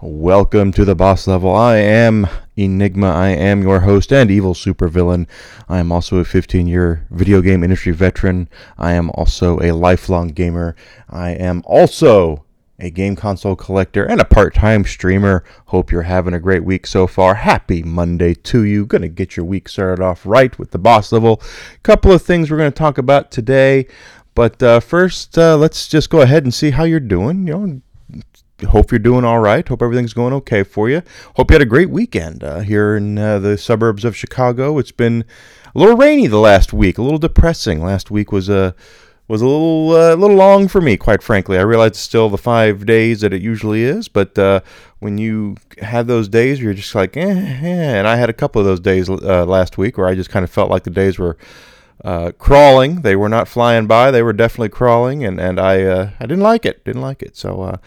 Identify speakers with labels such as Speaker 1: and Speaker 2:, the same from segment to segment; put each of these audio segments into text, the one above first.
Speaker 1: Welcome to the boss level. I am Enygma. I am your host and evil supervillain. I am also a 15 year video game industry veteran. I am also a lifelong gamer. I am also a game console collector and a part time streamer. Hope you're having a great week so far. Happy Monday to you. Gonna get your week started off right with the boss level. A Couple of things we're gonna talk about today. But uh, first, uh, let's just go ahead and see how you're doing. You know, hope you're doing all right. Hope everything's going okay for you. Hope you had a great weekend uh, here in uh, the suburbs of Chicago. It's been a little rainy the last week, a little depressing. Last week was a was a little uh, little long for me, quite frankly. I realize it's still the five days that it usually is, but uh, when you have those days, you're just like, eh, eh. And I had a couple of those days uh, last week where I just kind of felt like the days were uh, crawling. They were not flying by; they were definitely crawling, and and I uh, I didn't like it. Didn't like it. So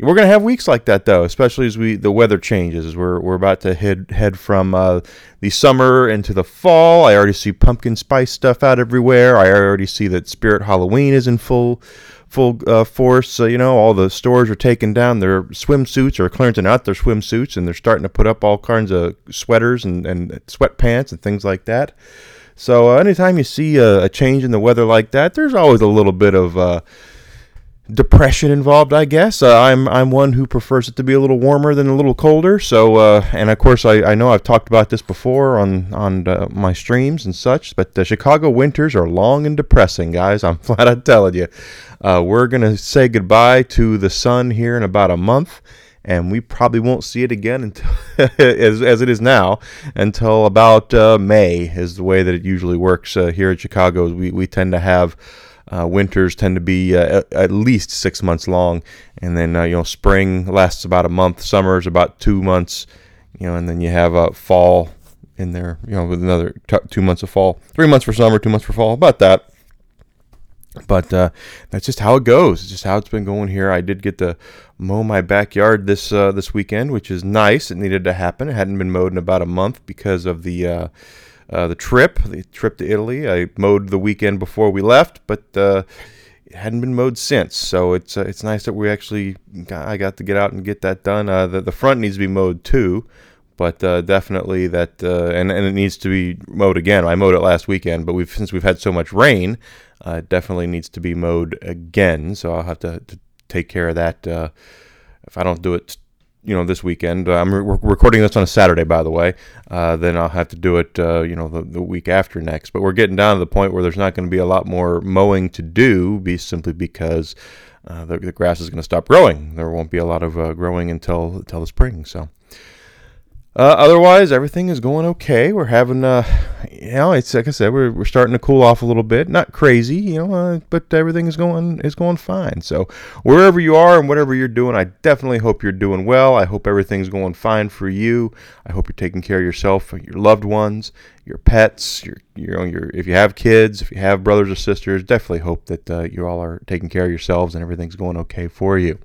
Speaker 1: we're gonna have weeks like that though, especially as we the weather changes. As we're we're about to head head from uh, the summer into the fall. I already see pumpkin spice stuff out everywhere. I already see that Spirit Halloween is in full full uh, force. So, you know, all the stores are taking down their swimsuits or clearing out their swimsuits, and they're starting to put up all kinds of sweaters and and sweatpants and things like that. So, uh, anytime you see a, a, change in the weather like that, there's always a little bit of uh, depression involved, I guess. Uh, I'm I'm one who prefers it to be a little warmer than a little colder. So, uh, and of course, I, I know I've talked about this before on on uh, my streams and such. But the Chicago winters are long and depressing, guys. I'm flat out telling you. Uh, we're gonna say goodbye to the sun here in about a month. And we probably won't see it again until, as, as it is now, until about uh, May is the way that it usually works uh, here in Chicago. We we tend to have uh, winters tend to be uh, at least six months long, and then uh, you know spring lasts about a month, summer is about two months, you know, and then you have a fall in there, you know, with another t- two months of fall, three months for summer, two months for fall, about that. But uh, that's just how it goes. It's just how it's been going here. I did get to mow my backyard this uh, this weekend, which is nice. It needed to happen. It hadn't been mowed in about a month because of the uh, the trip, the trip to Italy. I mowed the weekend before we left, but uh, it hadn't been mowed since. So it's uh, it's nice that we actually got, I got to get out and get that done. Uh, the the front needs to be mowed too, but uh, definitely that and and it needs to be mowed again. I mowed it last weekend, but we've since we've had so much rain, it definitely needs to be mowed again. So I'll have to, to take care of that. if I don't do it you know this weekend. Uh, I'm re- recording this on a Saturday, by the way. Uh, then I'll have to do it, uh, you know, the, the week after next. But we're getting down to the point where there's not going to be a lot more mowing to do, be simply because uh, the, the, grass is going to stop growing. There won't be a lot of uh, growing until until the spring. So. Uh, otherwise, everything is going okay. We're having, uh, you know, it's like I said, we're, we're starting to cool off a little bit. Not crazy, you know, uh, but everything is going is going fine. So wherever you are and whatever you're doing, I definitely hope you're doing well. I hope everything's going fine for you. I hope you're taking care of yourself, your loved ones, your pets, your your your if you have kids, if you have brothers or sisters, definitely hope that uh, you all are taking care of yourselves and everything's going okay for you.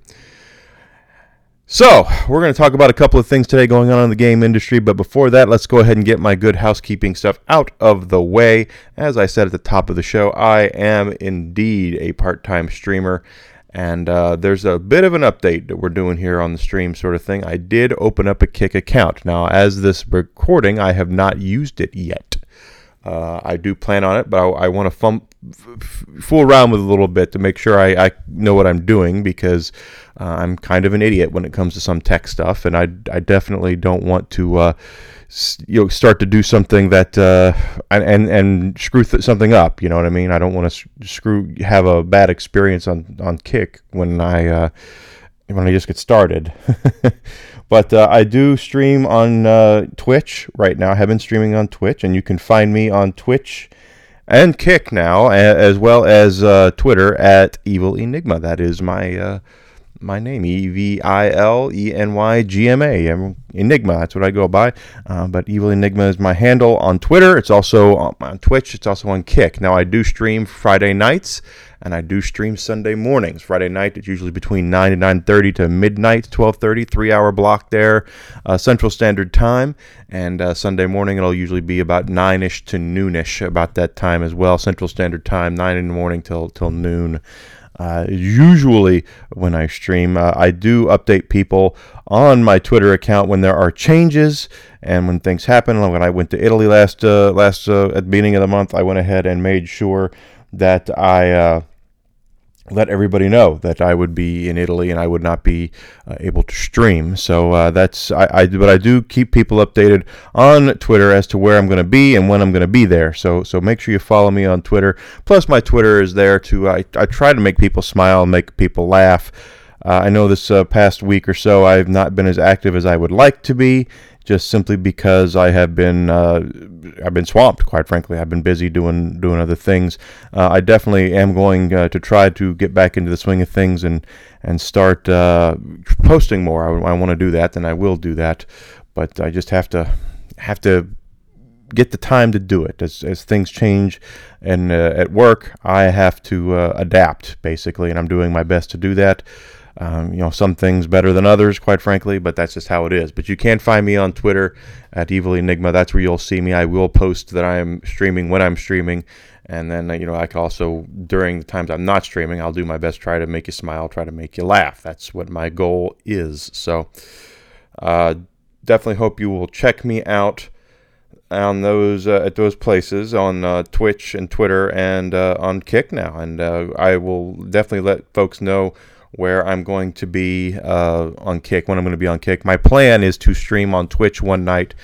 Speaker 1: So, we're going to talk about a couple of things today going on in the game industry, but before that, let's go ahead and get my good housekeeping stuff out of the way. As I said at the top of the show, I am indeed a part time streamer, and uh, there's a bit of an update that we're doing here on the stream, sort of thing. I did open up a Kick account. Now, as this recording, I have not used it yet. Uh, I do plan on it, but I, I want to fum- f- fool around with a little bit to make sure I, I know what I'm doing because uh, I'm kind of an idiot when it comes to some tech stuff, and I, I definitely don't want to uh, you know start to do something that uh, and and screw th- something up. You know what I mean? I don't want to screw have a bad experience on on Kick when I uh, when I just get started. But uh, I do stream on uh, Twitch right now. I have been streaming on Twitch, and you can find me on Twitch and Kick now, as well as uh, Twitter at Evil Enygma. That is my uh, my name, E V I L E N Y G M A. Enygma, that's what I go by. Uh, but Evil Enygma is my handle on Twitter. It's also on Twitch. It's also on Kick. Now, I do stream Friday nights and I do stream Sunday mornings. Friday night, it's usually between 9 and 9.30 to midnight, 12.30, three-hour block there, uh, Central Standard Time. And uh, Sunday morning, it'll usually be about 9-ish to noonish, about that time as well, Central Standard Time, 9 in the morning till, till noon. Uh, usually when I stream. Uh, I do update people on my Twitter account when there are changes and when things happen. When I went to Italy last uh, last uh, at the beginning of the month, I went ahead and made sure that I let everybody know that I would be in Italy and I would not be uh, able to stream. So uh, that's I, I, but I do keep people updated on Twitter as to where I'm going to be and when I'm going to be there. So so make sure you follow me on Twitter. Plus my Twitter is there to I, I try to make people smile, make people laugh. Uh, I know this uh, past week or so I've not been as active as I would like to be just simply because I have been uh, I've been swamped. Quite frankly, I've been busy doing doing other things. Uh, I definitely am going uh, to try to get back into the swing of things and and start uh, posting more. I, I want to do that, and I will do that. But I just have to have to get the time to do it as, as things change and at work i have to adapt basically and i'm doing my best to do that um, you know, some things better than others, quite frankly, but that's just how it is. But you can find me on Twitter at Evil Enygma. That's where you'll see me. I will post that I am streaming when I'm streaming, and then you know I can also during the times I'm not streaming, I'll do my best try to make you smile, try to make you laugh. That's what my goal is. So uh, definitely hope you will check me out on those uh, at those places on uh, Twitch and Twitter and uh, on Kick now, and uh, I will definitely let folks know where I'm going to be uh, on Kick, when I'm going to be on Kick. My plan is to stream on Twitch one night,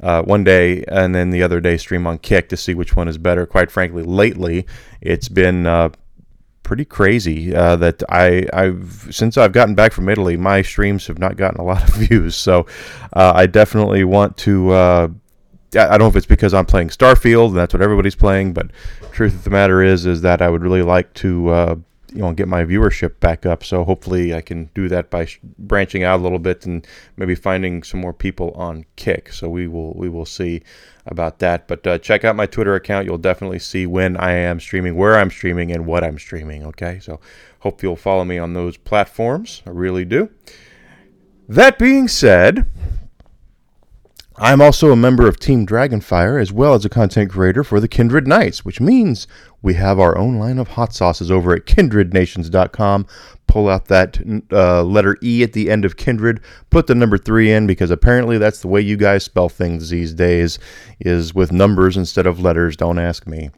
Speaker 1: uh, one day, and then the other day stream on Kick to see which one is better. Quite frankly, lately it's been uh, pretty crazy uh, that I, I've since I've gotten back from Italy, my streams have not gotten a lot of views. So uh, I definitely want to. Uh, I don't know if it's because I'm playing Starfield and that's what everybody's playing, but truth of the matter is, is that I would really like to you know get my viewership back up. So hopefully I can do that by sh- branching out a little bit and maybe finding some more people on Kick. So we will we will see about that. But uh, check out my Twitter account. You'll definitely see when I am streaming, where I'm streaming, and what I'm streaming. Okay, so hope you'll follow me on those platforms. I really do. That being said. I'm also a member of Team Dragonfire as well as a content creator for the Kindred Knights, which means we have our own line of hot sauces over at kindrednations.com. Pull out that uh, letter E at the end of Kindred, put the number three in because apparently that's the way you guys spell things these days is with numbers instead of letters. Don't ask me.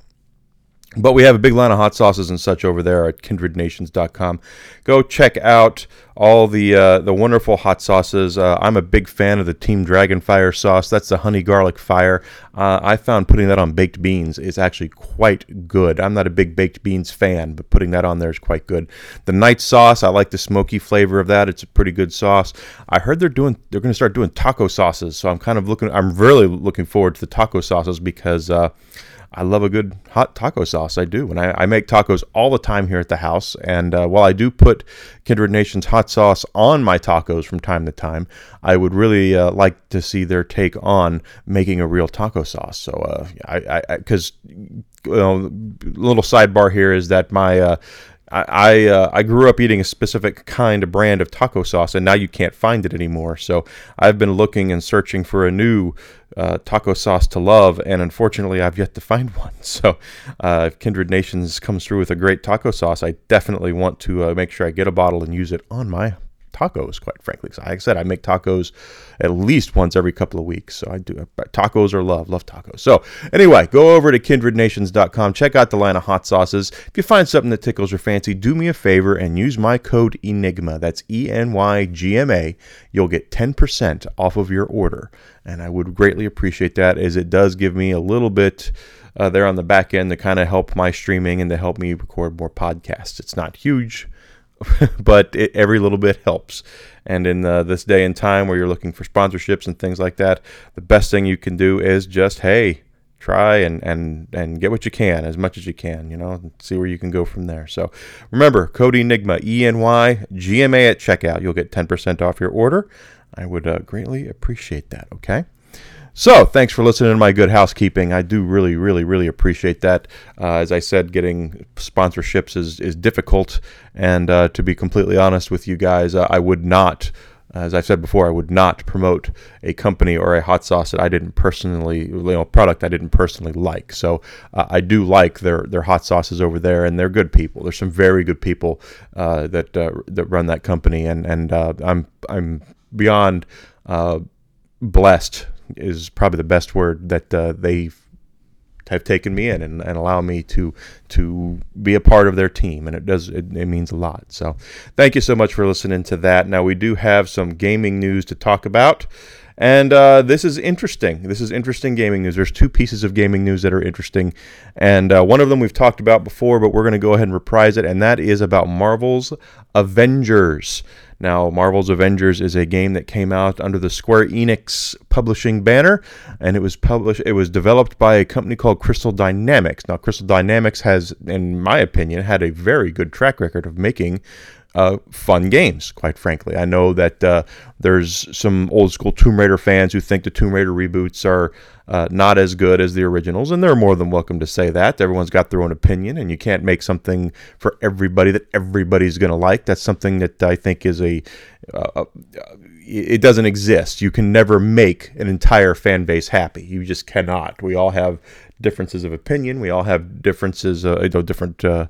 Speaker 1: But we have a big line of hot sauces and such over there at kindrednations.com. Go check out all the uh, the wonderful hot sauces. Uh, I'm a big fan of the Team Dragonfire sauce. That's the honey garlic fire. Uh, I found putting that on baked beans is actually quite good. I'm not a big baked beans fan, but putting that on there is quite good. The night sauce, I like the smoky flavor of that. It's a pretty good sauce. I heard they're doing they're going to start doing taco sauces, so I'm kind of looking. I'm really looking forward to the taco sauces because uh, I love a good hot taco sauce. I do. And I, I make tacos all the time here at the house. And uh, while I do put Kindred Nations hot sauce on my tacos from time to time, I would really uh, like to see their take on making a real taco sauce. So, uh, I, I because, you know, little sidebar here is that my, uh, I I, uh, I, grew up eating a specific kind of brand of taco sauce, and now you can't find it anymore. So I've been looking and searching for a new uh, taco sauce to love, and unfortunately, I've yet to find one. So uh, if Kindred Nations comes through with a great taco sauce, I definitely want to uh, make sure I get a bottle and use it on my tacos, quite frankly. So like I said, I make tacos at least once every couple of weeks. So I do tacos are love, love tacos. So anyway, go over to kindrednations.com, check out the line of hot sauces. If you find something that tickles your fancy, do me a favor and use my code ENYGMA. That's E N Y G M A. You'll get 10% off of your order. And I would greatly appreciate that as it does give me a little bit. Uh, there on the back end to kind of help my streaming and to help me record more podcasts. It's not huge, but it, every little bit helps. And in uh, this day and time where you're looking for sponsorships and things like that, the best thing you can do is just, hey, try and, and, and get what you can as much as you can, you know, see where you can go from there. So remember, code Enygma, E N Y G M A at checkout. You'll get 10% off your order. I would uh, greatly appreciate that, okay? So, thanks for listening to my good housekeeping. I do really, really, really appreciate that. Uh, as I said, getting sponsorships is, is difficult. And uh, to be completely honest with you guys, uh, I would not as I've said before, I would not promote a company or a hot sauce that I didn't personally, you know, product I didn't personally like. So uh, I do like their their hot sauces over there, and they're good people. There's some very good people uh, that uh, that run that company, and and I'm I'm beyond blessed is probably the best word that uh, they have taken me in and, and allow me to to be a part of their team and it does it, it, means a lot so thank you so much for listening to that now we do have some gaming news to talk about and uh, this is interesting. This is interesting gaming news. There's two pieces of gaming news that are interesting. And uh, one of them we've talked about before, but we're going to go ahead and reprise it. And that is about Marvel's Avengers. Now, Marvel's Avengers is a game that came out under the Square Enix publishing banner, and it was published. It was developed by a company called Crystal Dynamics. Now, Crystal Dynamics has, in my opinion, had a very good track record of making uh, fun games, quite frankly. I know that uh, there's some old school Tomb Raider fans who think the Tomb Raider reboots are uh, not as good as the originals, and they're more than welcome to say that. Everyone's got their own opinion, and you can't make something for everybody that everybody's going to like. That's something that I think is a uh, uh, it doesn't exist. You can never make an entire fan base happy. You just cannot. We all have differences of opinion. We all have differences, uh, you know, different uh,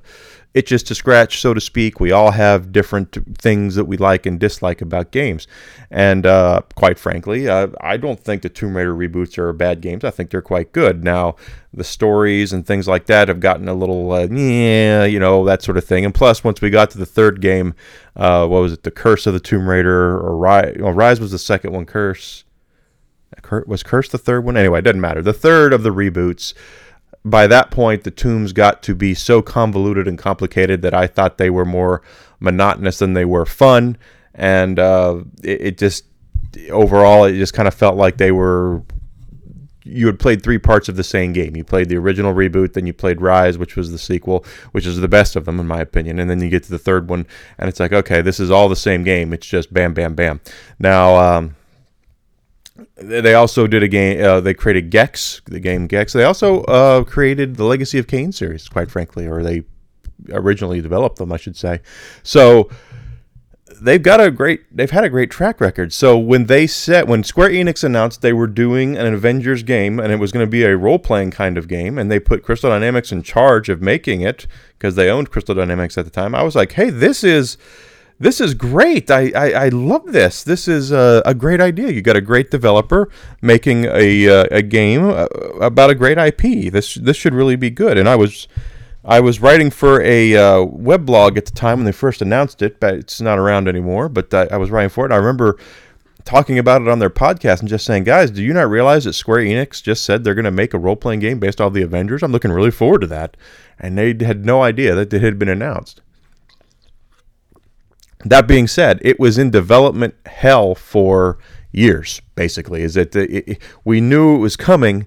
Speaker 1: itches to scratch, so to speak. We all have different things that we like and dislike about games. And uh, quite frankly, uh, I don't think the Tomb Raider reboots are bad games. I think they're quite good. Now, the stories and things like that have gotten a little, uh, yeah, you know, that sort of thing. And plus, once we got to the third game, uh, what was it, The Curse of the Tomb Raider, or Rise, well, Rise was the second one, Curse. Was Curse the third one? Anyway, it doesn't matter. The third of the reboots by that point, the tombs got to be so convoluted and complicated that I thought they were more monotonous than they were fun. And uh, it, it just, overall, it just kind of felt like they were you had played three parts of the same game. You played the original reboot, then you played Rise, which was the sequel, which is the best of them in my opinion, and then you get to the third one, and it's like, okay, this is all the same game. It's just bam, bam, bam. Now, um, they also did a game. Uh, they created Gex, the game Gex. They also uh, created the Legacy of Kain series, quite frankly, or they originally developed them, I should say. So they've got a great. They've had a great track record. So when they set, when Square Enix announced they were doing an Avengers game and it was going to be a role playing kind of game, and they put Crystal Dynamics in charge of making it because they owned Crystal Dynamics at the time, I was like, hey, this is this is great. I, I, I love this. This is a, a, great idea. You got a great developer making a, uh, a game uh, about a great IP. This this should really be good. And I was I was writing for a uh, web blog at the time when they first announced it, but it's not around anymore. But I, I was writing for it. I remember talking about it on their podcast and just saying, guys, do you not realize that Square Enix just said they're going to make a role playing game based off the Avengers? I'm looking really forward to that. And they had no idea that it had been announced. That being said, it was in development hell for years. Basically, is that it, we knew it was coming,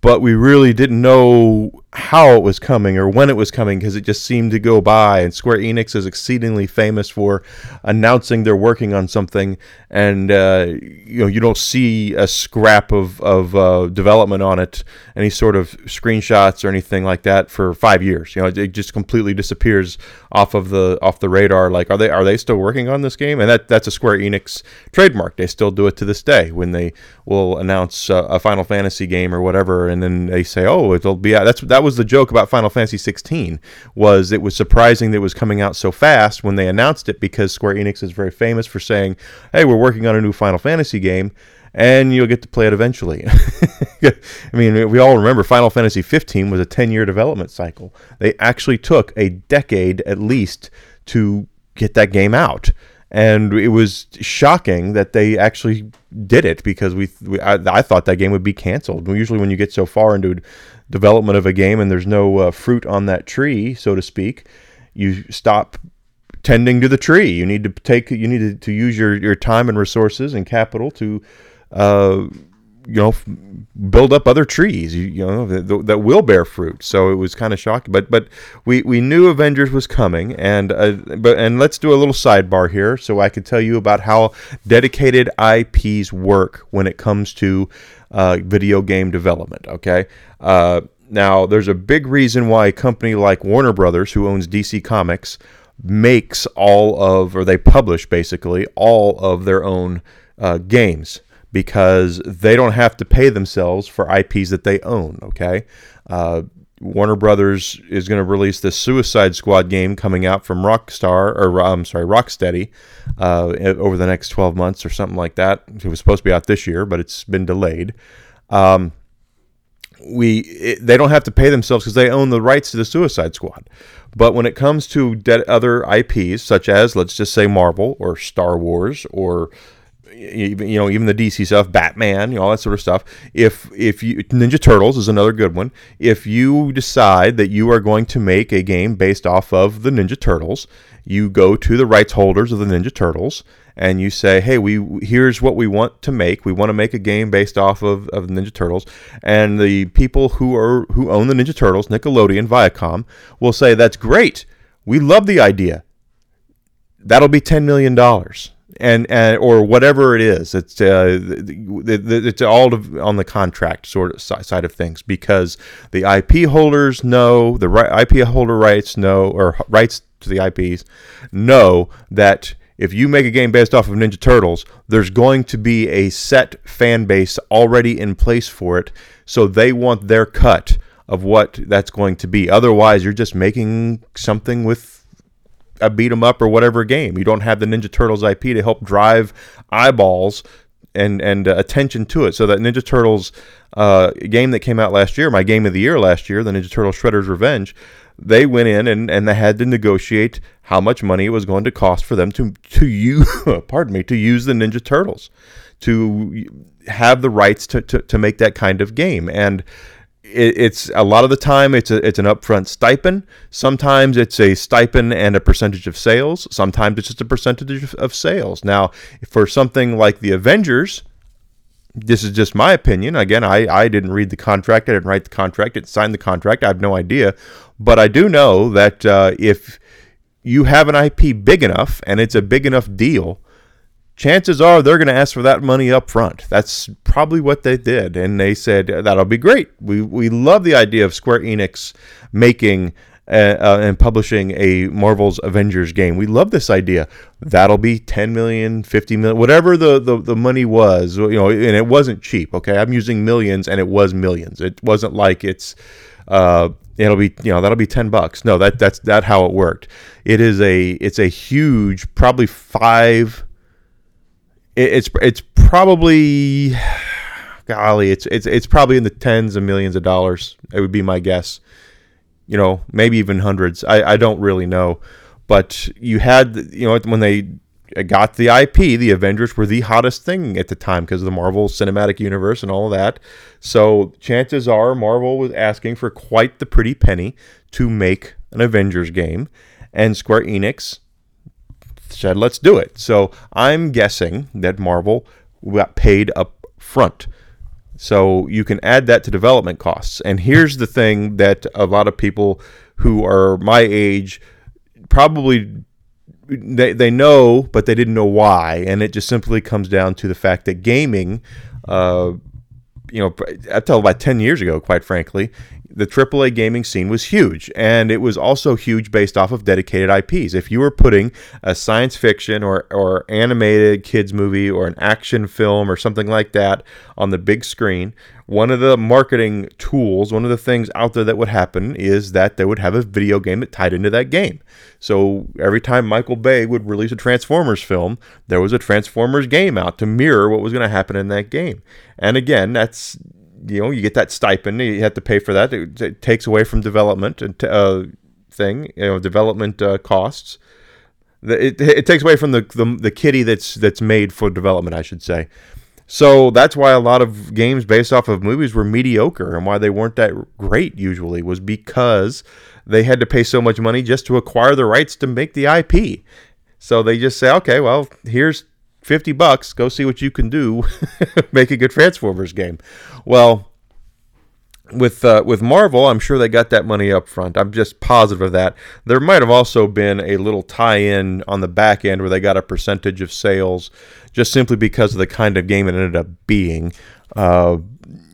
Speaker 1: but we really didn't know how it was coming or when it was coming because it just seemed to go by. And Square Enix is exceedingly famous for announcing they're working on something, and uh, you know you don't see a scrap of of uh, development on it, any sort of screenshots or anything like that for five years. You know, it just completely disappears off of the off the radar. Like, are they are they still working on this game? And that that's a Square Enix trademark. They still do it to this day when they will announce uh, a Final Fantasy game or whatever, and then they say, "Oh, it'll be out." That's that was the joke about Final Fantasy 16 was it was surprising that it was coming out so fast when they announced it because Square Enix is very famous for saying, "Hey, we're working on a new Final Fantasy game." And you'll get to play it eventually. I mean, we all remember Final Fantasy 15 was a 10 year development cycle. They actually took a decade at least to get that game out and it was shocking that they actually did it because we, we I, I, thought that game would be canceled. Usually, when you get so far into development of a game and there's no uh, fruit on that tree, so to speak, you stop tending to the tree. You need to take you need to, to use your, your time and resources and capital to uh, you know build up other trees you, you know that, that, will bear fruit. So it was kind of shocking. But but we we knew avengers was coming and uh, but and let's do a little sidebar here so i can tell you about how dedicated ips work when it comes to uh, video game development okay? Uh, now there's a big reason why a company like warner brothers who owns dc comics makes all of, or they publish basically all of their own uh, games because they don't have to pay themselves for IPs that they own. Okay. Uh, Warner Brothers is going to release this Suicide Squad game coming out from Rockstar, or I'm sorry, Rocksteady, uh, over the next 12 months or something like that. It was supposed to be out this year, but it's been delayed. Um, we it, they don't have to pay themselves because they own the rights to the Suicide Squad. But when it comes to de- other IPs, such as let's just say Marvel or Star Wars or even you know even the DC stuff, Batman, you know all that sort of stuff. If if you Ninja Turtles is another good one. If you decide that you are going to make a game based off of the Ninja Turtles, you go to the rights holders of the Ninja Turtles and you say, "Hey, we here's what we want to make. We want to make a game based off of, of Ninja Turtles." And the people who are who own the Ninja Turtles, Nickelodeon, Viacom, will say, "That's great. We love the idea. That'll be ten million dollars." And, and or whatever it is. It's uh, it's all on the contract sort of side of things because the IP holders know the IP holder rights know or rights to the IPs know that if you make a game based off of Ninja Turtles, there's going to be a set fan base already in place for it, so they want their cut of what that's going to be. Otherwise, you're just making something with a beat 'em up or whatever game. You don't have the Ninja Turtles IP to help drive eyeballs and and uh, attention to it. So that Ninja Turtles uh, game that came out last year, my game of the year last year, the Ninja Turtles Shredder's Revenge, they went in and, and they had to negotiate how much money it was going to cost for them to to use pardon me to use the Ninja Turtles to have the rights to, to, to make that kind of game and it, it's a lot of the time it's a, it's an upfront stipend. Sometimes it's a stipend and a percentage of sales. Sometimes it's just a percentage of, of sales. Now, for something like the Avengers, this is just my opinion. Again, I, I didn't read the contract. I didn't write the contract. I didn't sign the contract. I have no idea. But I do know that uh, if you have an IP big enough and it's a big enough deal, chances are they're going to ask for that money up front. That's probably what they did. And they said, that'll be great. We, we love the idea of Square Enix making uh, uh, and publishing a Marvel's Avengers game. We love this idea. That'll be 10 million, 50 million, whatever the, the, the money was, you know, and it wasn't cheap. Okay. I'm using millions and it was millions. It wasn't like it's, uh, it'll be you know that'll be 10 bucks no that that's that how it worked it is a it's a huge probably five it's it's probably golly, it's it's it's probably in the tens of millions of dollars. It would be my guess. You know, maybe even hundreds. I, I don't really know, but you had you know when they got the IP, the Avengers were the hottest thing at the time because of the Marvel Cinematic Universe and all of that. So chances are Marvel was asking for quite the pretty penny to make an Avengers game, and Square Enix said, let's do it. So I'm guessing that Marvel got paid up front. So you can add that to development costs. And here's the thing that a lot of people who are my age probably they, they know, but they didn't know why. And it just simply comes down to the fact that gaming, uh, you know, I tell about 10 years ago, quite frankly, the AAA gaming scene was huge, and it was also huge based off of dedicated IPs. If you were putting a science fiction or, or animated kids movie or an action film or something like that on the big screen, one of the marketing tools, one of the things out there that would happen is that they would have a video game that tied into that game. So every time Michael Bay would release a Transformers film, there was a Transformers game out to mirror what was going to happen in that game. And again, that's you know you get that stipend you have to pay for that. It, it takes away from development and uh, thing you know development uh, costs. It, it takes away from the, the the kitty that's that's made for development I should say. So that's why a lot of games based off of movies were mediocre and why they weren't that great usually was because they had to pay so much money just to acquire the rights to make the IP so they just say okay well here's 50 bucks, go see what you can do, make a good Transformers game. Well, with uh, with Marvel, I'm sure they got that money up front. I'm just positive of that. There might have also been a little tie-in on the back end where they got a percentage of sales, just simply because of the kind of game it ended up being. Uh,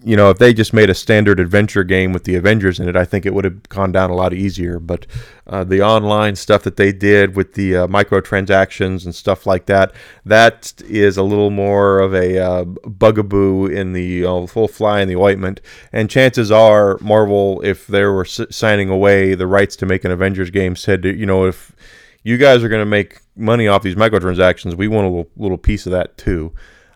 Speaker 1: you know, if they just made a standard adventure game with the Avengers in it, I think it would have gone down a lot easier. But uh, the online stuff that they did with the uh, microtransactions and stuff like that, that is a little more of a uh, bugaboo in the full fly in the ointment. And chances are, Marvel, if they were s- signing away the rights to make an Avengers game, said, you know, if you guys are going to make money off these microtransactions, we want a little, little piece of that too.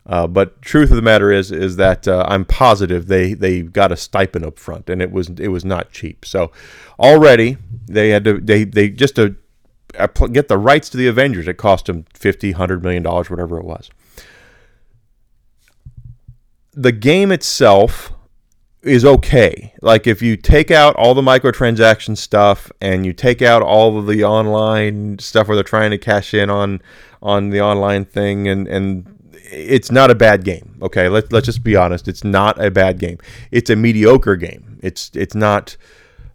Speaker 1: Uh, but truth of the matter is, is that uh, I'm positive they they got a stipend up front, and it was it was not cheap. So already they had to they they just to uh, get the rights to the Avengers, it cost them 50, 100 million dollars, whatever it was. The game itself is okay. Like if you take out all the microtransaction stuff and you take out all of the online stuff where they're trying to cash in on on the online thing and and it's not a bad game. Okay, let's let's just be honest. It's not a bad game. It's a mediocre game. It's it's not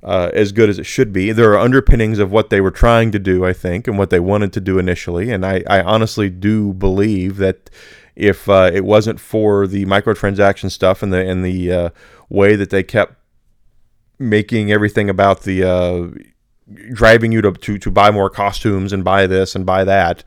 Speaker 1: uh, as good as it should be. There are underpinnings of what they were trying to do, I think, and what they wanted to do initially. And I, I honestly do believe that if uh, it wasn't for the microtransaction stuff and the and the uh, way that they kept making everything about the uh, driving you to, to to buy more costumes and buy this and buy that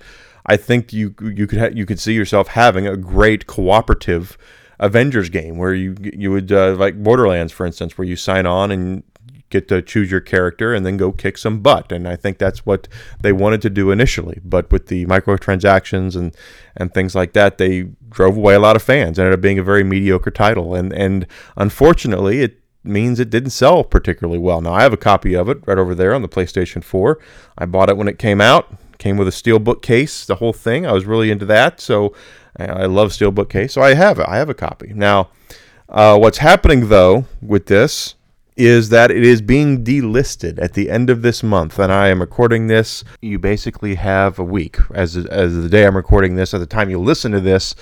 Speaker 1: I think you you could ha- you could see yourself having a great cooperative Avengers game where you you would uh, like Borderlands, for instance, where you sign on and get to choose your character and then go kick some butt. And I think that's what they wanted to do initially. But with the microtransactions and and things like that, they drove away a lot of fans. Ended up being a very mediocre title, and and unfortunately, it means it didn't sell particularly well. Now I have a copy of it right over there on the PlayStation 4. I bought it when it came out. Came with a steel bookcase, the whole thing. I was really into that, so I love steel bookcase. So I have it. I have a copy. Now, uh, what's happening though with this is that it is being delisted at the end of this month, and I am recording this. You basically have a week as as the day I'm recording this. At the time you listen to this,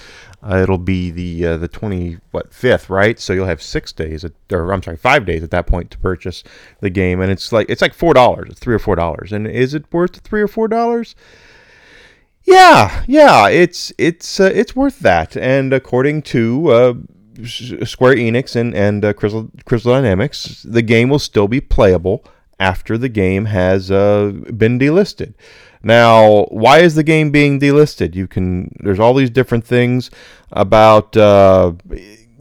Speaker 1: uh, it'll be the uh, the twenty what fifth, right? So you'll have six days, at, or I'm sorry, five days at that point to purchase the game, and it's like it's like four dollars, it's three or four dollars, and is it worth three or four dollars? Yeah, yeah, it's it's uh, it's worth that, and according to uh, Square Enix and and uh, Crystal Crystal Dynamics, the game will still be playable after the game has uh, been delisted. Now, why is the game being delisted? You can there's all these different things about uh,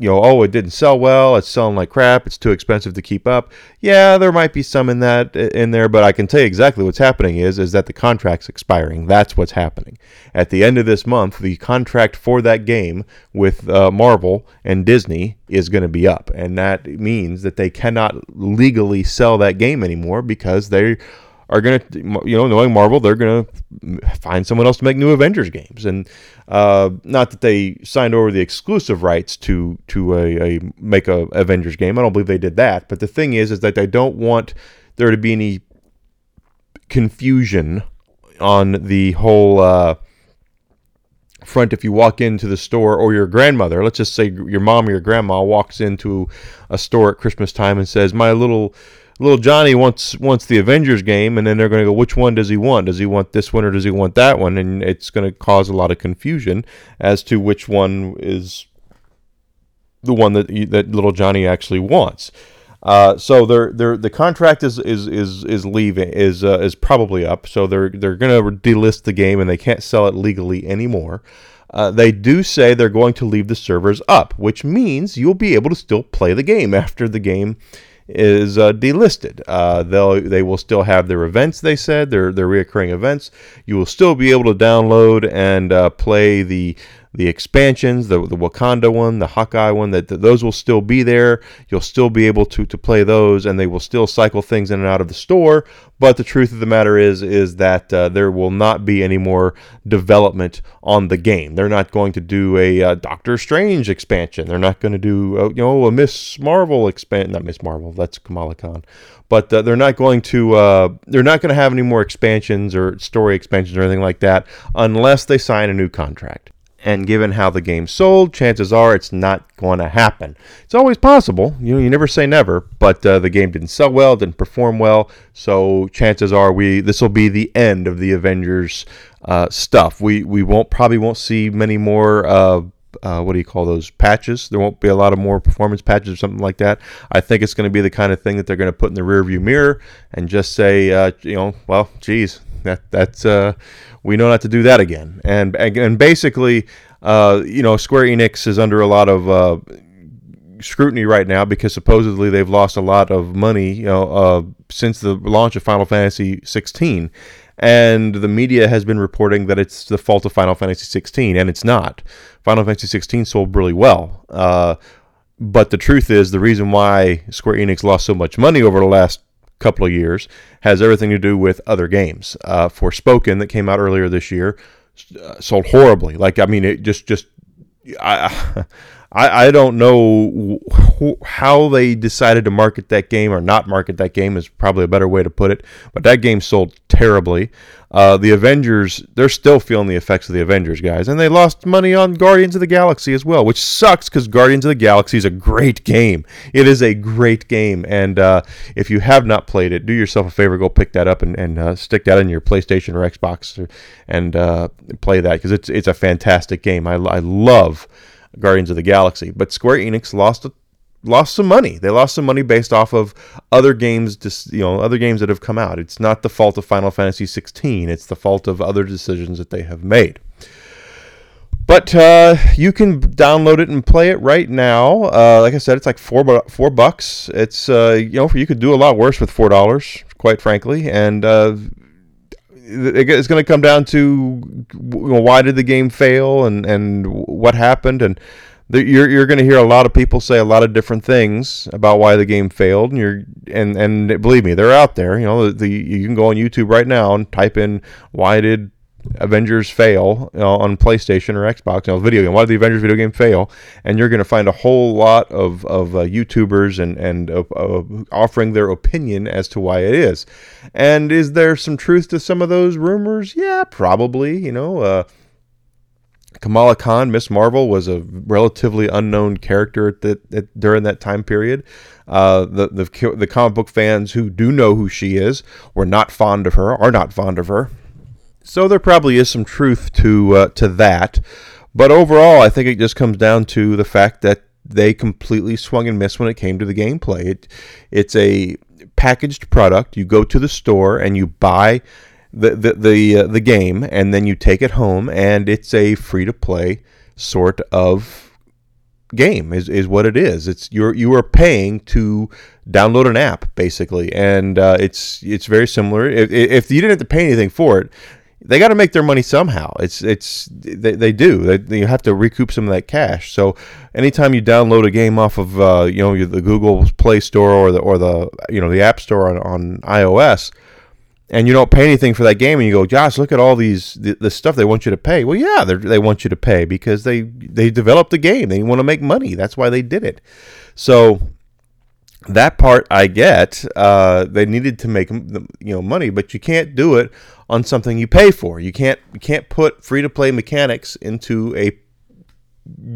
Speaker 1: you know, oh, it didn't sell well, it's selling like crap, it's too expensive to keep up. Yeah, there might be some in that in there, but I can tell you exactly what's happening is is that the contract's expiring. That's what's happening. At the end of this month, the contract for that game with uh, Marvel and Disney is going to be up, and that means that they cannot legally sell that game anymore because they are going to, you know, knowing Marvel, they're going to find someone else to make new Avengers games. And uh, not that they signed over the exclusive rights to to a, a make a Avengers game. I don't believe they did that. But the thing is, is that they don't want there to be any confusion on the whole. Uh, front if you walk into the store or your grandmother let's just say your mom or your grandma walks into a store at christmas time and says my little little Johnny wants wants the Avengers game, and then they're going to go, which one does he want? Does he want this one or does he want that one? And it's going to cause a lot of confusion as to which one is the one that that little Johnny actually wants. Uh, so they're, they're, the contract is is is is leaving is uh, is probably up. So they're they're going to delist the game and they can't sell it legally anymore. Uh, they do say they're going to leave the servers up, which means you'll be able to still play the game after the game is uh, delisted. Uh, they'll they will still have their events. They said their their reoccurring events. You will still be able to download and uh, play the the expansions, the, the Wakanda one, the Hawkeye one, that, that, those will still be there. You'll still be able to, to play those, and they will still cycle things in and out of the store. But the truth of the matter is, is that uh, there will not be any more development on the game. They're not going to do a uh, Doctor Strange expansion. They're not going to do, uh, you know, a Miss Marvel expansion. Not Miss Marvel. That's Kamala Khan. But uh, they're not going to. Uh, they're not going to have any more expansions or story expansions or anything like that unless they sign a new contract. And given how the game sold, chances are it's not going to happen. It's always possible. You know, you never say never. But uh, the game didn't sell well, didn't perform well, so chances are we this will be the end of the Avengers uh, stuff. We we won't probably won't see many more uh, uh, what do you call those patches. There won't be a lot of more performance patches or something like that. I think it's going to be the kind of thing that they're going to put in the rearview mirror and just say, uh, you know, well, geez, that that's uh, we know not to do that again. And and basically, uh, you know, Square Enix is under a lot of uh, scrutiny right now because supposedly they've lost a lot of money, you know, uh, since the launch of Final Fantasy 16, and the media has been reporting that it's the fault of Final Fantasy 16, and it's not. Final Fantasy 16 sold really well, uh, but the truth is the reason why Square Enix lost so much money over the last couple of years has everything to do with other games. Uh, Forspoken that came out earlier this year uh, sold horribly. Like I mean, it just just I. I, I don't know wh- how they decided to market that game or not market that game is probably a better way to put it. But that game sold terribly. Uh, the Avengers, they're still feeling the effects of the Avengers, guys. And they lost money on Guardians of the Galaxy as well, which sucks because Guardians of the Galaxy is a great game. It is a great game. And uh, if you have not played it, do yourself a favor, go pick that up and, and uh, stick that in your PlayStation or Xbox and uh, play that because it's, it's a fantastic game. I, I love Guardians of the Galaxy. But Square Enix lost a, lost some money. They lost some money based off of other games, just you know, other games that have come out. It's not the fault of Final Fantasy 16. It's the fault of other decisions that they have made. But uh, you can download it and play it right now. Uh, like I said, it's like four four bucks. It's uh, you know you could do a lot worse with four dollars, quite frankly. And uh, it's going to come down to why did the game fail and and what happened? And the, you're you're going to hear a lot of people say a lot of different things about why the game failed. And you're and and believe me they're out there. You know the, the you can go on YouTube right now and type in why did Avengers fail you know, on PlayStation or Xbox, you know, video game. Why did the Avengers video game fail? And you're going to find a whole lot of, of uh, YouTubers and and uh, uh, offering their opinion as to why it is. And is there some truth to some of those rumors? Yeah, probably. You know, uh, Kamala Khan, Miss Marvel, was a relatively unknown character at at, during that time period. Uh, the, the the comic book fans who do know who she is were not fond of her, are not fond of her. So there probably is some truth to uh, to that, but overall, I think it just comes down to the fact that they completely swung and missed when it came to the gameplay. It it's a packaged product. You go to the store and you buy the the the, uh, the game, and then you take it home, and it's a free to play sort of game is, is what it is. It's you're you are paying to download an app basically, and uh, it's it's very similar. If, if you didn't have to pay anything for it, they got to make their money somehow. It's it's they, they do. They, you have to recoup some of that cash. So anytime you download a game off of uh, you know the Google Play Store or the or the you know the App Store on, on iOS, and you don't pay anything for that game, and you go, Josh, look at all these the, the stuff they want you to pay. Well, yeah, they want you to pay because they they developed the game. They want to make money. That's why they did it. So that part I get. Uh, they needed to make you know money, but you can't do it on something you pay for. You can't you can't put free to play mechanics into a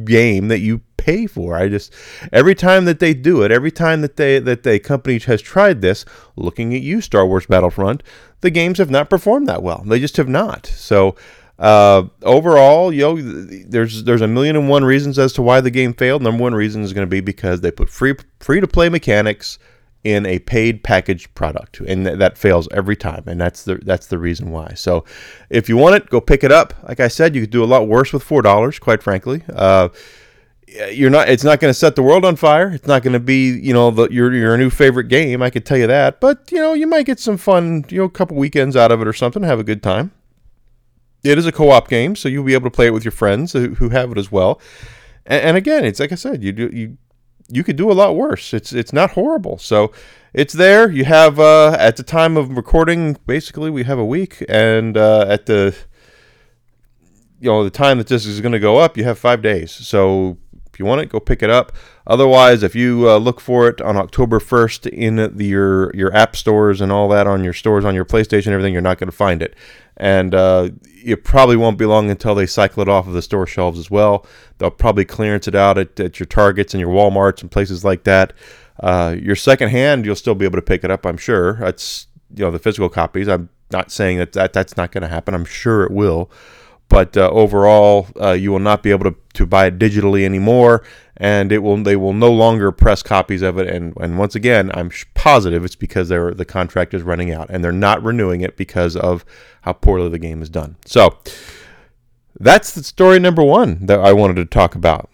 Speaker 1: game that you pay for. I just every time that they do it, every time that they that the company has tried this, looking at you, Star Wars Battlefront, the games have not performed that well. They just have not. So uh, overall, you know, there's there's a million and one reasons as to why the game failed. Number one reason is going to be because they put free free to play mechanics in a paid packaged product, and th- that fails every time, and that's the that's the reason why. So, if you want it, go pick it up. Like I said, you could do a lot worse with four dollars, quite frankly. Uh, you're not. It's not going to set the world on fire. It's not going to be, you know, the, your your new favorite game. I could tell you that. But you know, you might get some fun, you know, a couple weekends out of it or something. Have a good time. It is a co-op game, so you'll be able to play it with your friends who, who have it as well. And, and again, it's like I said, you do you you could do a lot worse. It's it's not horrible. So it's there. You have uh, at the time of recording, basically we have a week, and uh, at the you know the time that this is going to go up, you have five days. So if you want it, go pick it up. Otherwise, if you uh, look for it on October 1st in the, your your app stores and all that on your stores on your PlayStation, everything, you're not going to find it. And uh, it probably won't be long until they cycle it off of the store shelves as well. They'll probably clearance it out at, at your Targets and your WalMarts and places like that. Uh, your second hand, you'll still be able to pick it up, I'm sure. That's you know the physical copies. I'm not saying that, that that's not going to happen. I'm sure it will. But uh, overall, uh, you will not be able to, to buy it digitally anymore, and it will they will no longer press copies of it. And, and once again, I'm positive it's because they're the contract is running out, and they're not renewing it because of how poorly the game is done. So that's the story number one that I wanted to talk about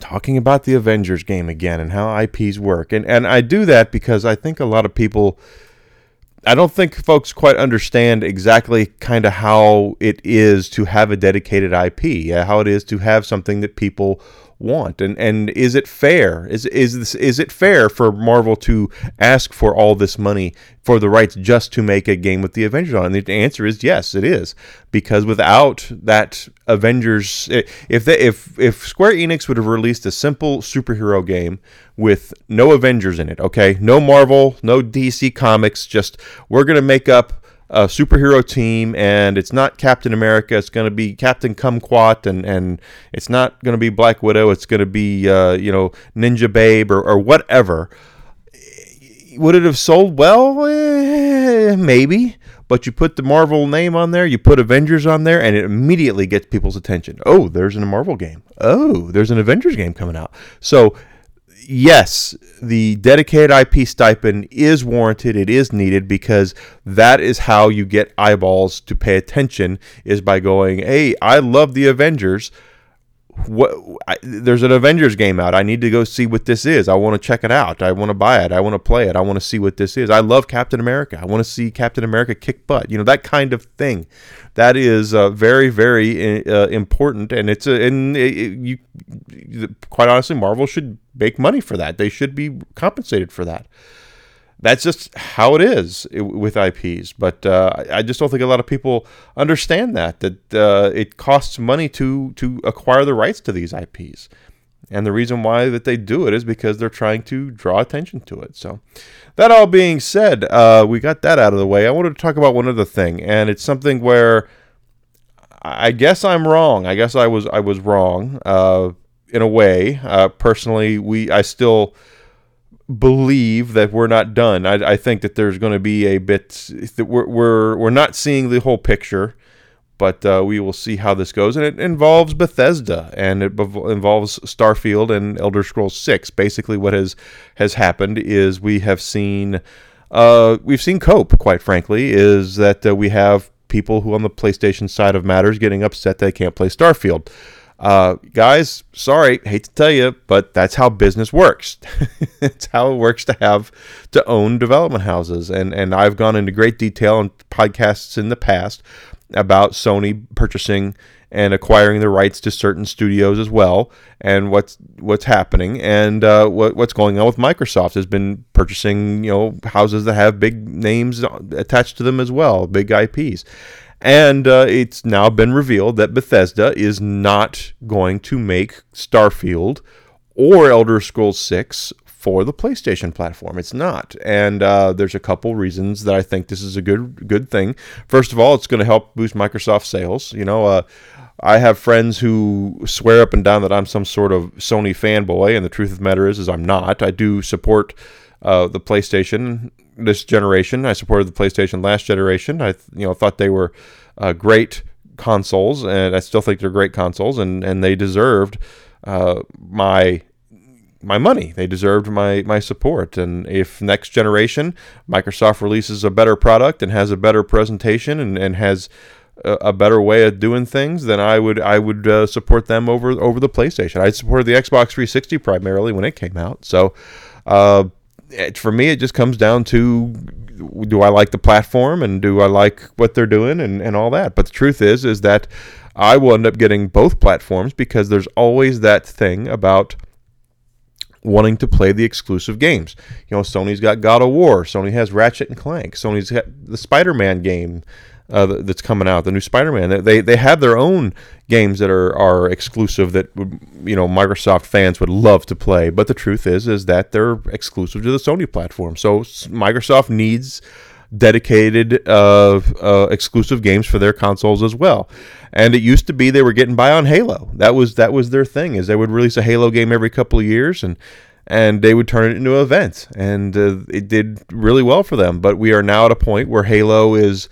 Speaker 1: talking about the Avengers game again and how IPs work. And and I do that because I think a lot of people I don't think folks quite understand exactly kind of how it is to have a dedicated IP, how it is to have something that people want? And and is it fair? Is is this is it fair for Marvel to ask for all this money for the rights just to make a game with the Avengers on and the answer is yes it is. Because without that Avengers if they, if if Square Enix would have released a simple superhero game with no Avengers in it okay? No Marvel no DC comics just we're going to make up a superhero team, and it's not Captain America. It's going to be Captain Kumquat, and and it's not going to be Black Widow. It's going to be uh, you know Ninja Babe or, or whatever. Would it have sold well? Eh, maybe. But you put the Marvel name on there, you put Avengers on there, and it immediately gets people's attention. Oh, there's a Marvel game. Oh, there's an Avengers game coming out. So yes, the dedicated IP stipend is warranted. It is needed because that is how you get eyeballs to pay attention is by going, "Hey, I love the Avengers." What I, there's an Avengers game out. I need to go see what this is. I want to check it out. I want to buy it. I want to play it. I want to see what this is. I love Captain America. I want to see Captain America kick butt. You know that kind of thing that is uh, very very uh, important and it's a and it, you quite honestly marvel should make money for that they should be compensated for that that's just how it is with IPs. But uh, I just don't think a lot of people understand that that uh, it costs money to to acquire the rights to these IPs, and the reason why that they do it is because they're trying to draw attention to it. So, that all being said, uh, we got that out of the way. I wanted to talk about one other thing, and it's something where I guess I'm wrong. I guess I was I was wrong uh, in a way. Uh, personally, we I still believe that we're not done. I, I think that there's going to be a bit that we're we're we're not seeing the whole picture but uh, we will see how this goes. And it involves Bethesda and it involves Starfield and Elder Scrolls Six. Basically, what has has happened is we have seen uh, we've seen cope. Quite frankly, is that uh, we have people who on the PlayStation side of matters getting upset they can't play Starfield. Uh, guys, sorry, hate to tell you, but that's how business works. it's how it works to have to own development houses, and and I've gone into great detail in podcasts in the past about Sony purchasing and acquiring the rights to certain studios as well, and what's what's happening, and uh, what what's going on with Microsoft has been purchasing you know houses that have big names attached to them as well, big IPs, and uh, it's now been revealed that Bethesda is not going to make Starfield or Elder Scrolls Six for the PlayStation platform. It's not, and uh, there's a couple reasons that I think this is a good good thing. First of all, it's going to help boost Microsoft sales. You know, uh, I have friends who swear up and down that I'm some sort of Sony fanboy, and the truth of the matter is, is I'm not. I do support uh, the PlayStation this generation. I supported the PlayStation last generation. I you know thought they were uh, great consoles, and I still think they're great consoles, and and they deserved uh, my my money. They deserved my my support. And if next generation Microsoft releases a better product and has a better presentation and, and has a, better way of doing things, then I would I would uh, support them over over the PlayStation. I supported the Xbox 360 primarily when it came out. So uh, it, for me, it just comes down to do I like the platform and do I like what they're doing and, and all that. But the truth is is that I will end up getting both platforms because there's always that thing about wanting to play the exclusive games. You know, Sony's got God of War, Sony has Ratchet and Clank, Sony's got the Spider-Man game uh, that's coming out, the new Spider-Man. They they have their own games that are are exclusive that you know Microsoft fans would love to play. But the truth is is that they're exclusive to the Sony platform. So Microsoft needs dedicated uh, uh, exclusive games for their consoles as well. And it used to be they were getting by on Halo. That was that was their thing. Is they would release a Halo game every couple of years and and they would turn it into an event, and uh, it did really well for them. But we are now at a point where Halo is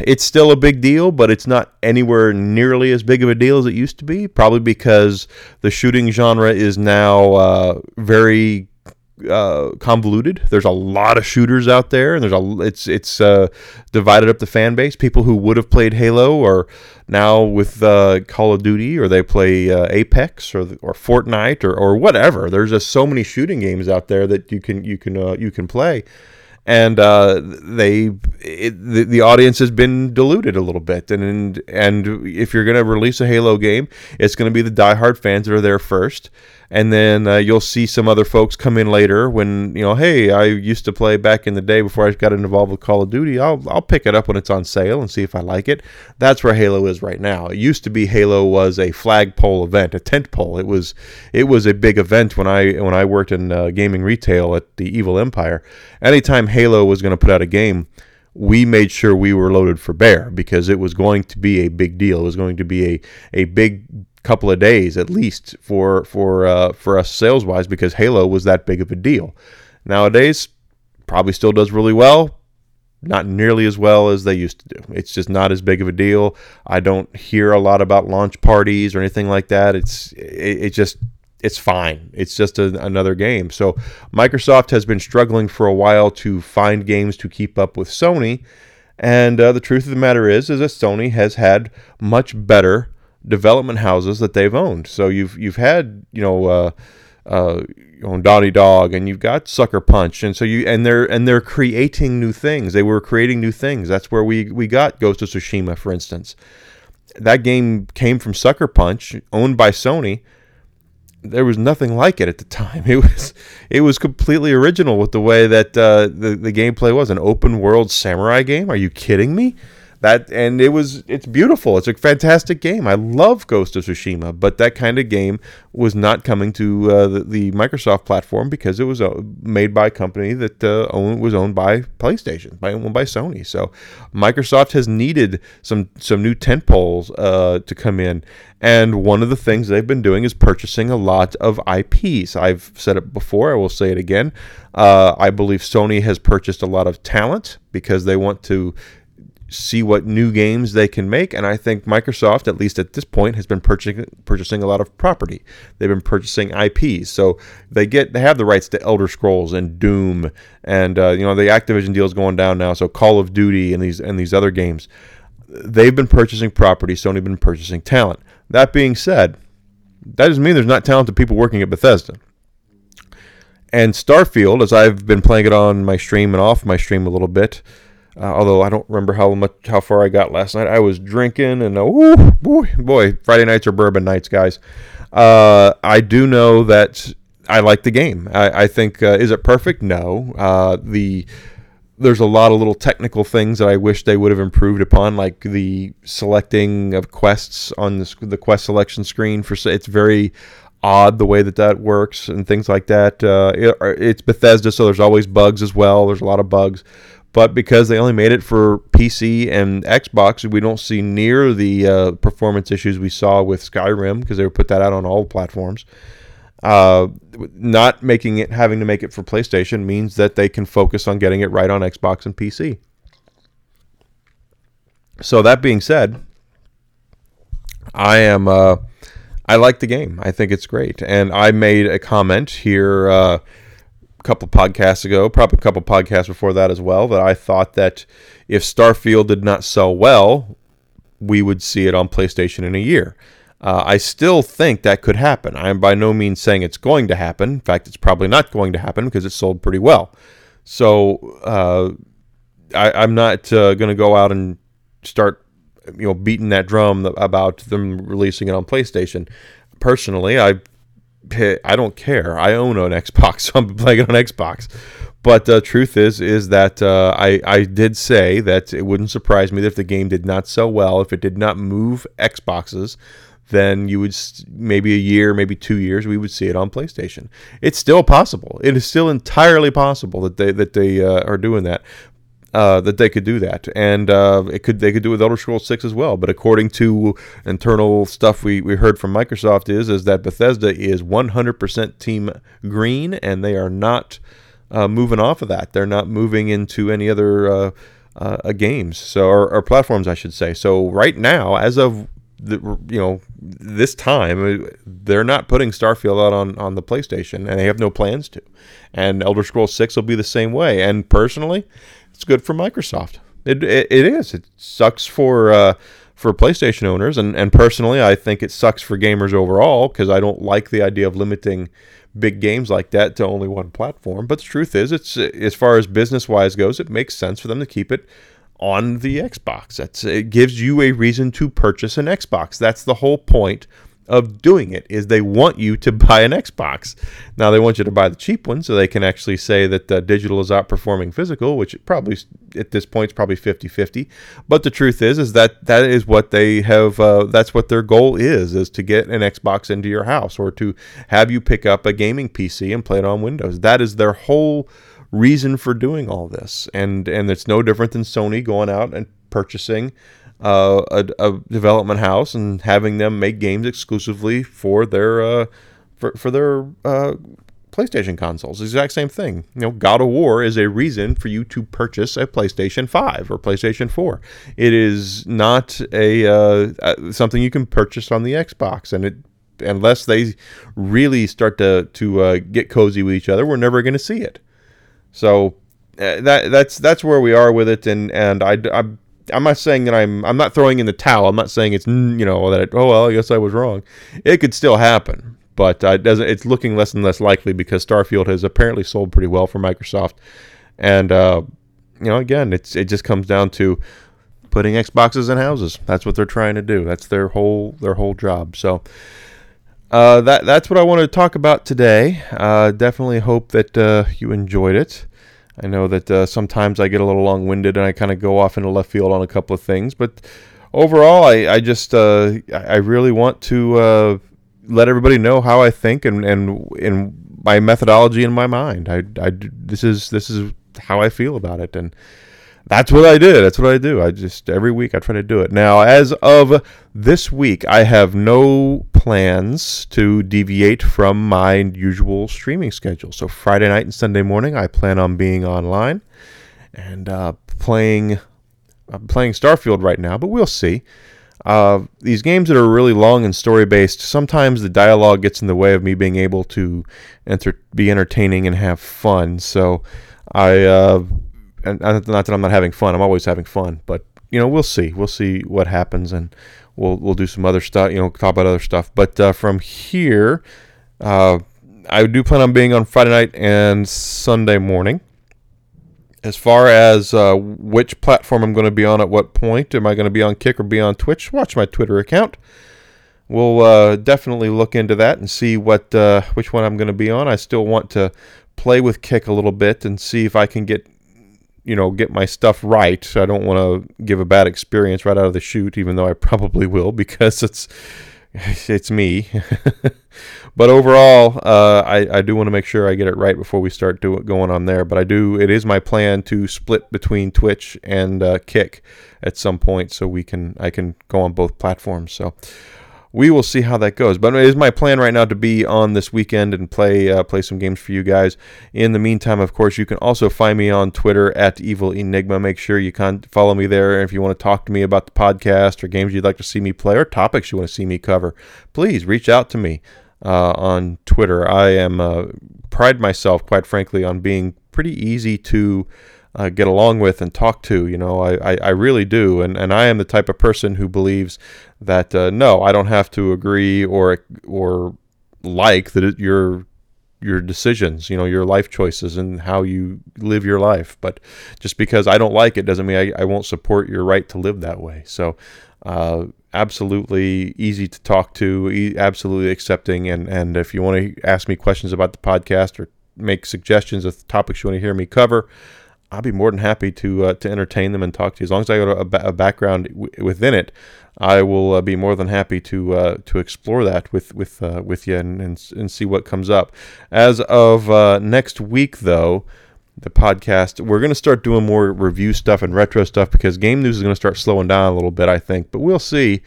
Speaker 1: it's still a big deal, but it's not anywhere nearly as big of a deal as it used to be. Probably because the shooting genre is now uh, very uh, convoluted. There's a lot of shooters out there, and there's a it's it's uh, divided up the fan base. People who would have played Halo are now with uh, Call of Duty, or they play uh, Apex or or Fortnite or, or whatever. There's just so many shooting games out there that you can you can uh, you can play and uh, they it, the, the audience has been diluted a little bit. And and if you're going to release a Halo game it's going to be the diehard fans that are there first and then uh, you'll see some other folks come in later when you know hey i used to play back in the day before i got involved with call of duty. I'll, I'll pick it up when it's on sale and see if i like it. That's where halo is right now. It used to be halo was a flagpole event a tent pole. It was it was a big event when i when i worked in uh, gaming retail at the evil empire. Anytime halo was going to put out a game we made sure we were loaded for bear because it was going to be a big deal. It was going to be a, a big couple of days at least for for uh, for us sales wise because Halo was that big of a deal. Nowadays, probably still does really well, not nearly as well as they used to do. It's just not as big of a deal. I don't hear a lot about launch parties or anything like that. It's it, it just it's fine. It's just a, another game. So Microsoft has been struggling for a while to find games to keep up with Sony. And uh, the truth of the matter is, is that Sony has had much better development houses that they've owned. So you've you've had you know uh, uh, know Naughty Dog and you've got Sucker Punch, and so you and they're and they're creating new things. They were creating new things. That's where we we got Ghost of Tsushima, for instance. That game came from Sucker Punch, owned by Sony. There was nothing like it at the time. It was it was completely original with the way that uh, the the gameplay was an open world samurai game. Are you kidding me? That and it was it's beautiful. It's a fantastic game. I love ghost of tsushima but that kind of game was not coming to uh, the, the, microsoft platform because it was uh, made by a company that uh, owned, was owned by playstation by owned by sony. So microsoft has needed some some new tent poles uh, to come in. And one of the things they've been doing is purchasing a lot of ips i've said it before i will say it again. Uh, i believe sony has purchased a lot of talent because they want to see what new games they can make. And I think Microsoft, at least at this point, has been purchasing purchasing a lot of property. They've been purchasing IPs, so they get they have the rights to Elder Scrolls and Doom, and uh, you know the Activision deal is going down now. So Call of Duty and these and these other games, they've been purchasing property. Sony been purchasing talent. That being said, that doesn't mean there's not talented people working at Bethesda. And Starfield, as I've been playing it on my stream and off my stream a little bit, uh, although I don't remember how much how far I got last night. I was drinking and uh, boy, boy, Friday nights are bourbon nights, guys. Uh, I do know that I like the game. I, I think uh, is it perfect? No. Uh, the there's a lot of little technical things that I wish they would have improved upon, like the selecting of quests on the, the quest selection screen. For it's very odd the way that that works and things like that. Uh, it, it's Bethesda, so there's always bugs as well. There's a lot of bugs but because they only made it for PC and Xbox, we don't see near the uh, performance issues we saw with Skyrim because they put that out on all platforms. Uh, not making it, having to make it for PlayStation means that they can focus on getting it right on Xbox and PC. So that being said, I am uh, I like the game. I think it's great, and I made a comment here uh, couple podcasts ago, probably a couple podcasts before that as well, that I thought that if Starfield did not sell well, we would see it on PlayStation in a year. Uh, I still think that could happen. I am by no means saying it's going to happen. In fact, it's probably not going to happen because it sold pretty well. So uh, I, am not uh, going to go out and start, you know, beating that drum about them releasing it on PlayStation. Personally, I I don't care. I own an Xbox, so I'm playing it on Xbox. But the uh, truth is, is that uh, I I did say that it wouldn't surprise me that if the game did not sell well, if it did not move Xboxes, then you would maybe a year, maybe two years, we would see it on PlayStation. It's still possible. It is still entirely possible that they that they uh, are doing that uh, that they could do that, and uh, it could they could do with Elder Scrolls Six as well. But according to internal stuff we, we heard from Microsoft is is that Bethesda is 100% Team Green, and they are not uh, moving off of that. They're not moving into any other uh, uh, games, so or, or, platforms, I should say. So right now, as of the, you know this time, uh, they're not putting Starfield out on on the PlayStation, and they have no plans to. And Elder Scrolls Six will be the same way. And personally, it's good for Microsoft. It it, it is. It sucks for. Uh, for PlayStation owners, and, and personally, I think it sucks for gamers overall because I don't like the idea of limiting big games like that to only one platform. But the truth is, it's as far as business wise goes, it makes sense for them to keep it on the Xbox. That's it gives you a reason to purchase an Xbox. That's the whole point of doing it is they want you to buy an Xbox. Now they want you to buy the cheap one so they can actually say that uh, digital is outperforming physical, which probably at this point is probably 50-50. But the truth is is that that is what they have uh, that's what their goal is is to get an Xbox into your house or to have you pick up a gaming PC and play it on Windows. That is their whole reason for doing all this. And and it's no different than Sony going out and purchasing uh, a, a, development house and having them make games exclusively for their uh, for, for their uh, PlayStation consoles. The exact same thing. You know, God of War is a reason for you to purchase a PlayStation 5 or PlayStation 4. It is not a uh, something you can purchase on the Xbox, and it unless they really start to to uh, get cozy with each other, we're never going to see it. So uh, that that's that's where we are with it, and and I, I I'm not saying that I'm I'm not throwing in the towel. I'm not saying it's you know that it, oh well I guess I was wrong. It could still happen, but uh, it doesn't. It's looking less and less likely because Starfield has apparently sold pretty well for Microsoft, and uh, you know again it's it just comes down to putting Xboxes in houses. That's what they're trying to do. That's their whole their whole job. So. Uh, that that's what I wanted to talk about today. Uh, definitely hope that uh, you enjoyed it. I know that uh, sometimes I get a little long winded and I kind of go off into left field on a couple of things, but overall, I, I just uh, I really want to uh, let everybody know how I think and and in my methodology in my mind. I, I this is this is how I feel about it, and that's what I did. That's what I do. I just every week I try to do it. Now, as of this week, I have no plans to deviate from my usual streaming schedule. So Friday night and Sunday morning, I plan on being online and uh, playing. I'm playing Starfield right now, but we'll see. Uh, these games that are really long and story based, sometimes the dialogue gets in the way of me being able to enter- be entertaining and have fun. So I uh, and not that I'm not having fun. I'm always having fun, but you know, we'll see. We'll see what happens, and we'll we'll do some other stuff. You know, talk about other stuff. But uh, from here, uh, I do plan on being on Friday night and Sunday morning. As far as uh, which platform I'm going to be on at what point, am I going to be on Kick or be on Twitch? Watch my Twitter account. We'll uh, definitely look into that and see what uh, which one I'm going to be on. I still want to play with Kick a little bit and see if I can get you know, get my stuff right. I don't want to give a bad experience right out of the chute, even though I probably will because it's it's me. but overall, uh, I, I do want to make sure I get it right before we start doing going on there. But I do. It is my plan to split between Twitch and uh, Kick at some point, so we can I can go on both platforms. So we will see how that goes. But it is my plan right now to be on this weekend and play uh, play some games for you guys. In the meantime, of course, you can also find me on Twitter at Evil Enygma. Make sure you follow me there. And If you want to talk to me about the podcast or games you'd like to see me play or topics you want to see me cover, please reach out to me uh, on Twitter. I am uh, pride myself, quite frankly, on being pretty easy to uh, get along with and talk to. You know, I, I, I, really do. And, and I am the type of person who believes that uh, no, I don't have to agree or or like that it, your your decisions, you know, your life choices and how you live your life. But just because I don't like it doesn't mean I, I won't support your right to live that way. So, uh, absolutely easy to talk to, e- absolutely accepting. And, and if you want to ask me questions about the podcast or make suggestions of topics you want to hear me cover, I'll be more than happy to uh, to entertain them and talk to you. As long as I got a, a background w- within it, I will uh, be more than happy to uh, to explore that with with uh, with you and, and, and see what comes up. As of uh, next week, though, the podcast we're going to start doing more review stuff and retro stuff because game news is going to start slowing down a little bit, I think. But we'll see.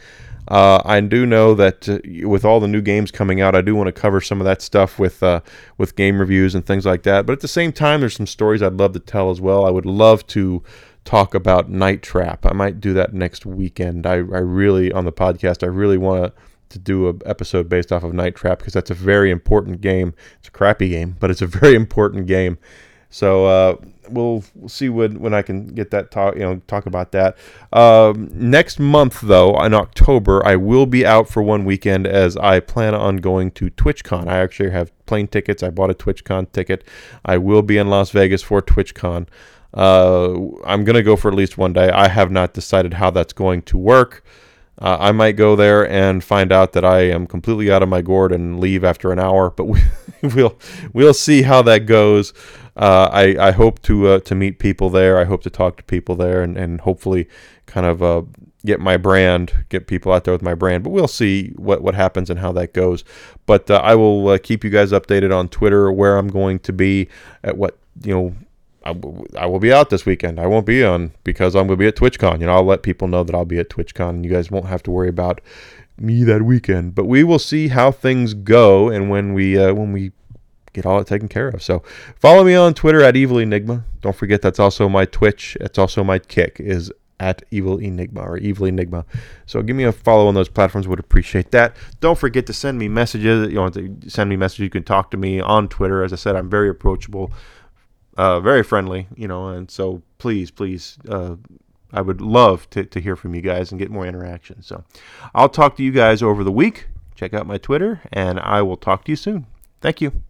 Speaker 1: Uh, I do know that uh, with all the new games coming out, I do want to cover some of that stuff with uh, with game reviews and things like that. But at the same time, there's some stories I'd love to tell as well. I would love to talk about Night Trap. I might do that next weekend. I, I really on the podcast. I really want to to do an episode based off of Night Trap because that's a very important game. It's a crappy game, but it's a very important game. So uh, we'll, we'll see when, when I can get that talk you know talk about that. Um, next month though, in October, I will be out for one weekend as I plan on going to TwitchCon. I actually have plane tickets. I bought a TwitchCon ticket. I will be in Las Vegas for TwitchCon. Uh, I'm gonna go for at least one day. I have not decided how that's going to work. Uh, I might go there and find out that I am completely out of my gourd and leave after an hour, but we, will we'll see how that goes. Uh, I, I hope to uh, to meet people there. I hope to talk to people there, and, and hopefully, kind of uh, get my brand, get people out there with my brand. But we'll see what what happens and how that goes. But uh, I will uh, keep you guys updated on Twitter where I'm going to be at what you know I, w- I will be out this weekend. I won't be on because I'm going to be at TwitchCon. You know, I'll let people know that I'll be at TwitchCon, and you guys won't have to worry about me that weekend. But we will see how things go, and when we uh, when we get all it taken care of. So follow me on Twitter at Evil Enygma. Don't forget that's also my Twitch. It's also my kick is at Evil Enygma or Evil Enygma. So give me a follow on those platforms. Would appreciate that. Don't forget to send me messages. You want to send me messages? You can talk to me on Twitter. As I said, I'm very approachable uh, very friendly, you know, and so please, please, uh, I would love to, to hear from you guys and get more interaction. So I'll talk to you guys over the week. Check out my Twitter, and I will talk to you soon. Thank you.